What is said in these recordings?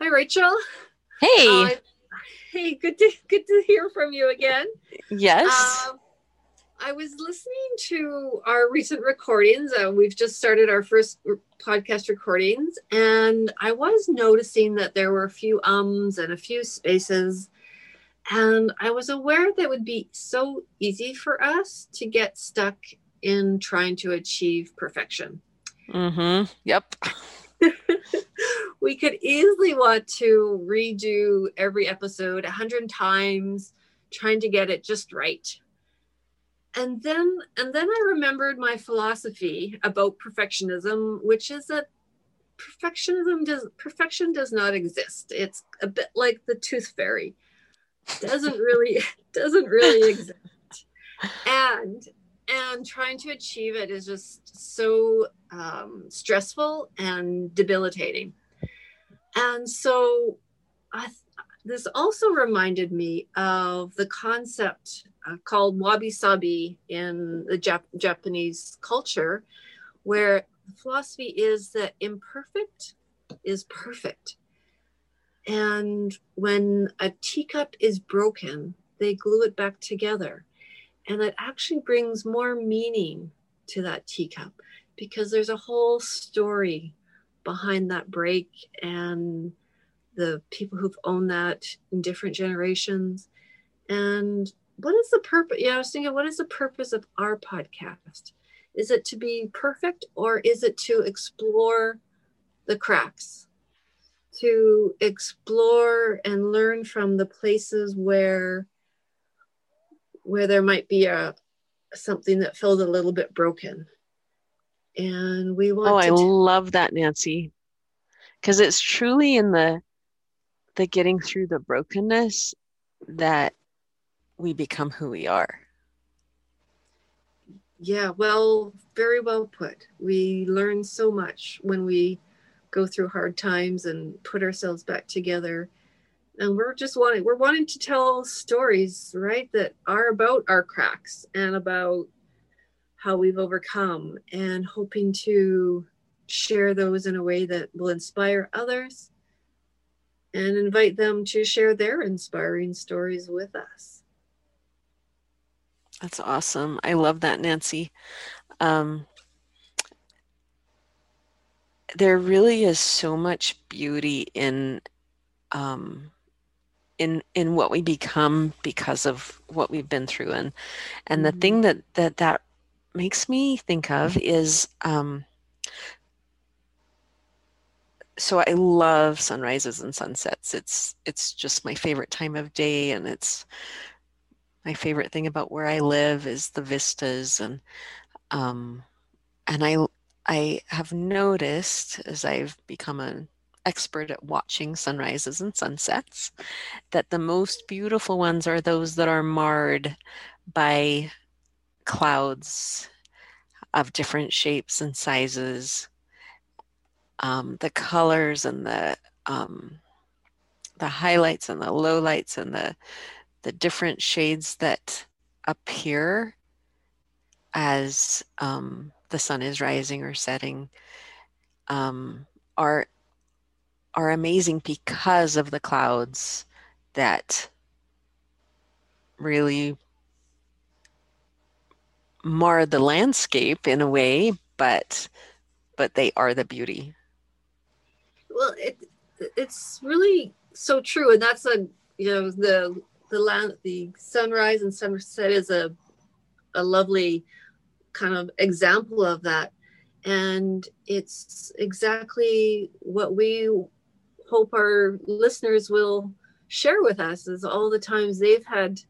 Hi, Rachel. Hey. Uh, hey, good to good to hear from you again. yes. Um, I was listening to our recent recordings. Uh, we've just started our first r- podcast recordings, and I was noticing that there were a few ums and a few spaces. And I was aware that it would be so easy for us to get stuck in trying to achieve perfection. mm-hmm. Yep. We could easily want to redo every episode a hundred times, trying to get it just right. And then, and then I remembered my philosophy about perfectionism, which is that perfectionism does perfection does not exist. It's a bit like the tooth fairy, doesn't really doesn't really exist. And and trying to achieve it is just so um, stressful and debilitating. And so, I, this also reminded me of the concept uh, called wabi sabi in the Jap- Japanese culture, where the philosophy is that imperfect is perfect. And when a teacup is broken, they glue it back together and it actually brings more meaning to that teacup because there's a whole story behind that break and the people who've owned that in different generations. And what is the purpose yeah i was thinking what is the purpose of our podcast? Is it to be perfect or is it to explore the cracks? To explore and learn from the places where where there might be a something that feels a little bit broken and we want Oh, I t- love that, Nancy. Because it's truly in the the getting through the brokenness that we become who we are. yeah well very well put we learn so much when we go through hard times and put ourselves back together and we're just wanting we're wanting to tell stories right that are about our cracks and about how we've overcome and hoping to share those in a way that will inspire others and invite them to share their inspiring stories with us That's awesome. I love that, Nancy. Um, there really is so much beauty in um, in in what we become because of what we've been through, and and the Mhm. thing that that that makes me think of is um, so I love sunrises and sunsets. It's it's just my favorite time of day, and it's my favorite thing about where I live is the vistas and um, and I I have noticed as I've become an expert at watching sunrises and sunsets that the most beautiful ones are those that are marred by clouds of different shapes and sizes. Um, the colors and the um, the highlights and the lowlights and the the different shades that appear as um, the sun is rising or setting um, are are amazing because of the clouds that really mar the landscape in a way, but but they are the beauty. well it it's really so true and that's a you know the the land the sunrise and sunset is a a lovely kind of example of that and it's exactly what we hope our listeners will share with us is all the times they've had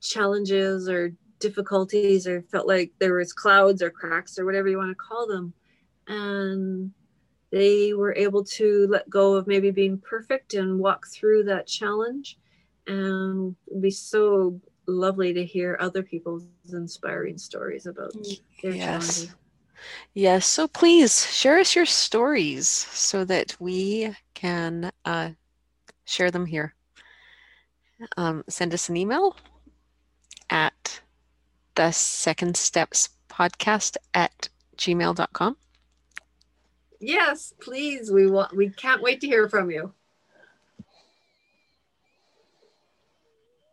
challenges or difficulties or felt like there was clouds or cracks or whatever you want to call them and they were able to let go of maybe being perfect and walk through that challenge and it'd be so lovely to hear other people's inspiring stories about their Yes. challenges Yes, so please share us your stories so that we can uh, share them here. Um, send us an email at the second steps podcast at gmail.com. yes please we want we can't wait to hear from you